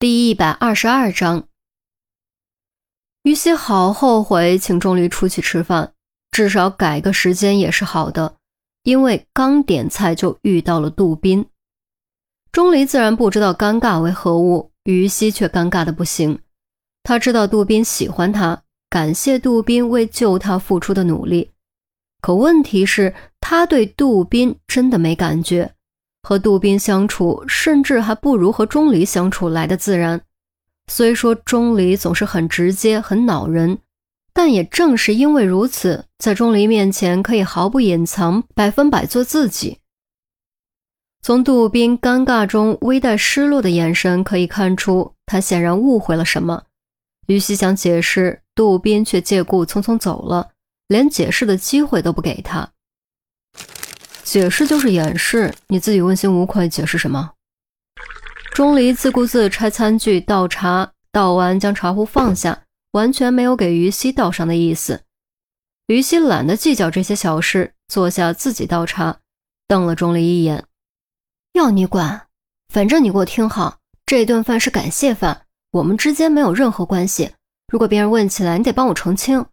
第一百二十二章，于西好后悔请钟离出去吃饭，至少改个时间也是好的。因为刚点菜就遇到了杜宾，钟离自然不知道尴尬为何物，于西却尴尬的不行。他知道杜宾喜欢他，感谢杜宾为救他付出的努力，可问题是，他对杜宾真的没感觉。和杜宾相处，甚至还不如和钟离相处来的自然。虽说钟离总是很直接、很恼人，但也正是因为如此，在钟离面前可以毫不隐藏，百分百做自己。从杜宾尴尬中微带失落的眼神可以看出，他显然误会了什么。于西想解释，杜宾却借故匆匆走了，连解释的机会都不给他。解释就是掩饰，你自己问心无愧，解释什么？钟离自顾自拆餐具、倒茶，倒完将茶壶放下，完全没有给于西倒上的意思。于西懒得计较这些小事，坐下自己倒茶，瞪了钟离一眼：“要你管，反正你给我听好，这顿饭是感谢饭，我们之间没有任何关系。如果别人问起来，你得帮我澄清。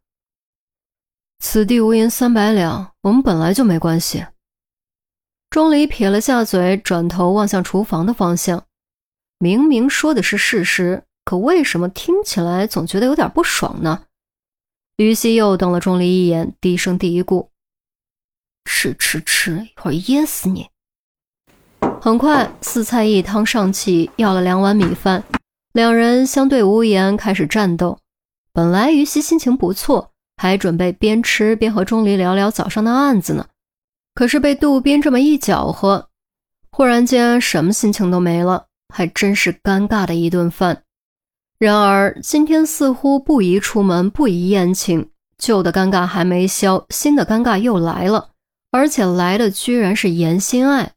此地无银三百两，我们本来就没关系。”钟离撇了下嘴，转头望向厨房的方向。明明说的是事实，可为什么听起来总觉得有点不爽呢？于西又瞪了钟离一眼，低声嘀咕：“吃吃吃，一会儿噎死你。”很快，四菜一汤上齐，要了两碗米饭，两人相对无言，开始战斗。本来于西心情不错，还准备边吃边和钟离聊聊早上的案子呢。可是被杜宾这么一搅和，忽然间什么心情都没了，还真是尴尬的一顿饭。然而今天似乎不宜出门，不宜宴请，旧的尴尬还没消，新的尴尬又来了，而且来的居然是严心爱。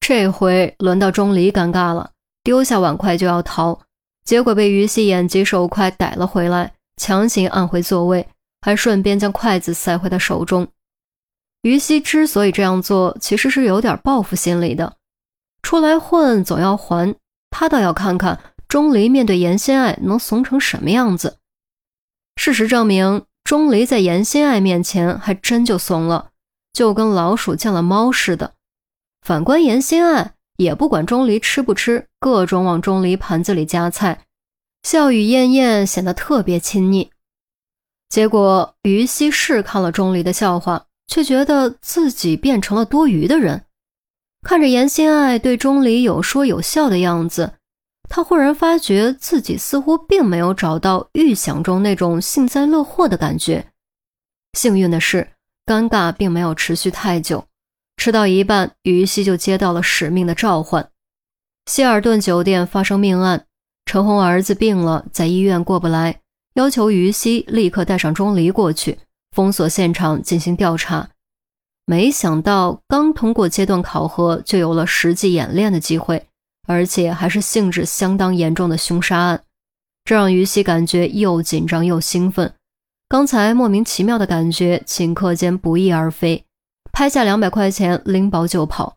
这回轮到钟离尴尬了，丢下碗筷就要逃，结果被于西眼疾手快逮了回来，强行按回座位，还顺便将筷子塞回他手中。于西之所以这样做，其实是有点报复心理的。出来混总要还，他倒要看看钟离面对严心爱能怂成什么样子。事实证明，钟离在严心爱面前还真就怂了，就跟老鼠见了猫似的。反观严心爱，也不管钟离吃不吃，各种往钟离盘子里夹菜，笑语晏晏，显得特别亲昵。结果于西是看了钟离的笑话。却觉得自己变成了多余的人。看着严心爱对钟离有说有笑的样子，他忽然发觉自己似乎并没有找到预想中那种幸灾乐祸的感觉。幸运的是，尴尬并没有持续太久。吃到一半，于西就接到了使命的召唤：希尔顿酒店发生命案，陈红儿子病了，在医院过不来，要求于西立刻带上钟离过去。封锁现场进行调查，没想到刚通过阶段考核就有了实际演练的机会，而且还是性质相当严重的凶杀案，这让于西感觉又紧张又兴奋。刚才莫名其妙的感觉顷刻间不翼而飞，拍下两百块钱拎包就跑，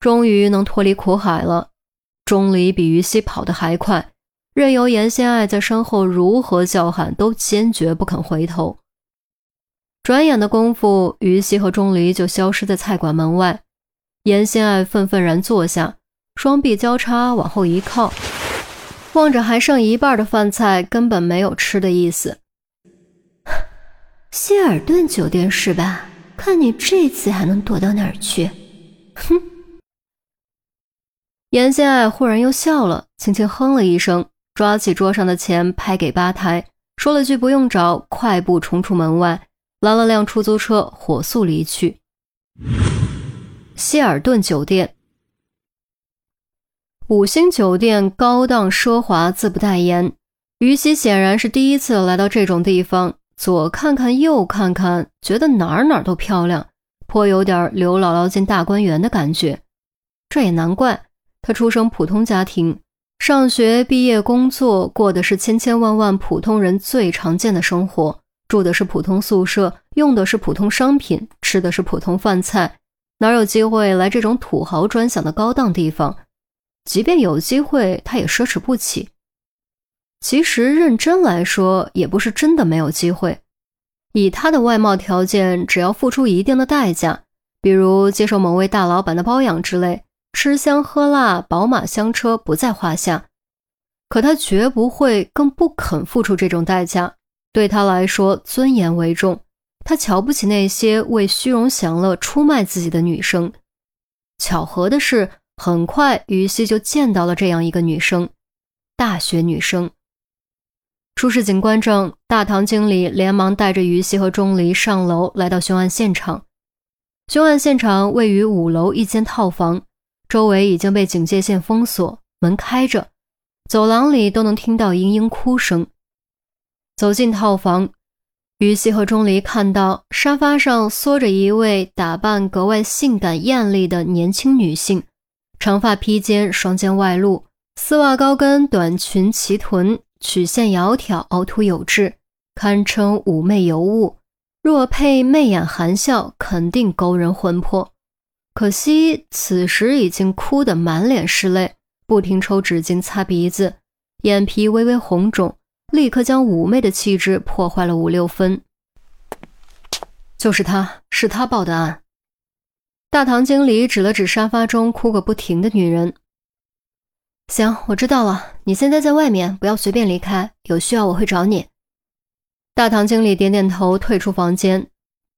终于能脱离苦海了。钟离比于西跑得还快，任由严心爱在身后如何叫喊，都坚决不肯回头。转眼的功夫，于西和钟离就消失在菜馆门外。严心爱愤愤然坐下，双臂交叉往后一靠，望着还剩一半的饭菜，根本没有吃的意思。希尔顿酒店是吧？看你这次还能躲到哪儿去？哼！严心爱忽然又笑了，轻轻哼了一声，抓起桌上的钱拍给吧台，说了句“不用找”，快步冲出门外。拦了辆出租车，火速离去。希尔顿酒店，五星酒店，高档奢华，自不待言。于西显然是第一次来到这种地方，左看看，右看看，觉得哪儿哪儿都漂亮，颇有点刘姥姥进大观园的感觉。这也难怪，他出生普通家庭，上学、毕业、工作，过的是千千万万普通人最常见的生活。住的是普通宿舍，用的是普通商品，吃的是普通饭菜，哪有机会来这种土豪专享的高档地方？即便有机会，他也奢侈不起。其实认真来说，也不是真的没有机会。以他的外貌条件，只要付出一定的代价，比如接受某位大老板的包养之类，吃香喝辣、宝马香车不在话下。可他绝不会，更不肯付出这种代价。对他来说，尊严为重。他瞧不起那些为虚荣享乐出卖自己的女生。巧合的是，很快于西就见到了这样一个女生，大学女生。出示警官证，大堂经理连忙带着于西和钟离上楼，来到凶案现场。凶案现场位于五楼一间套房，周围已经被警戒线封锁，门开着，走廊里都能听到嘤嘤哭声。走进套房，于西和钟离看到沙发上缩着一位打扮格外性感艳丽的年轻女性，长发披肩，双肩外露，丝袜高跟短裙齐臀。曲线窈窕，凹凸有致，堪称妩媚尤物。若配媚眼含笑，肯定勾人魂魄。可惜此时已经哭得满脸是泪，不停抽纸巾擦鼻子，眼皮微微红肿，立刻将妩媚的气质破坏了五六分。就是他，是他报的案。大堂经理指了指沙发中哭个不停的女人。行，我知道了。你现在在外面，不要随便离开。有需要我会找你。大堂经理点点头，退出房间，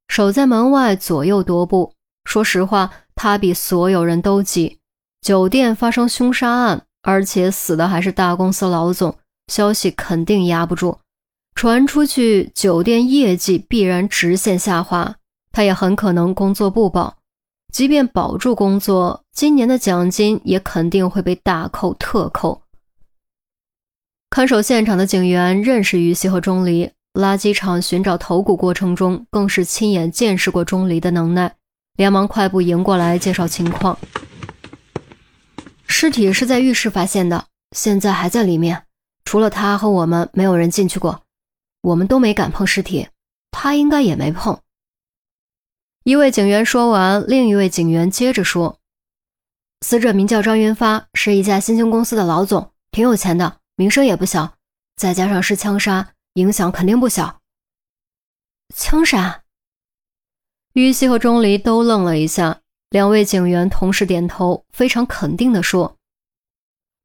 守在门外左右踱步。说实话，他比所有人都急。酒店发生凶杀案，而且死的还是大公司老总，消息肯定压不住。传出去，酒店业绩必然直线下滑，他也很可能工作不保。即便保住工作，今年的奖金也肯定会被大扣特扣。看守现场的警员认识于西和钟离，垃圾场寻找头骨过程中更是亲眼见识过钟离的能耐，连忙快步迎过来介绍情况。尸体是在浴室发现的，现在还在里面，除了他和我们，没有人进去过，我们都没敢碰尸体，他应该也没碰。一位警员说完，另一位警员接着说：“死者名叫张云发，是一家新兴公司的老总，挺有钱的，名声也不小。再加上是枪杀，影响肯定不小。”枪杀？于西和钟离都愣了一下，两位警员同时点头，非常肯定地说：“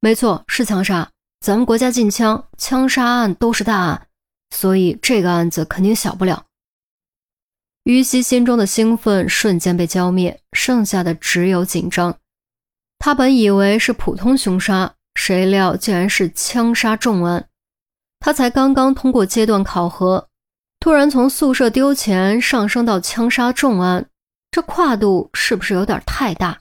没错，是枪杀。咱们国家禁枪，枪杀案都是大案，所以这个案子肯定小不了。”于西心中的兴奋瞬间被浇灭，剩下的只有紧张。他本以为是普通凶杀，谁料竟然是枪杀重案。他才刚刚通过阶段考核，突然从宿舍丢钱上升到枪杀重案，这跨度是不是有点太大？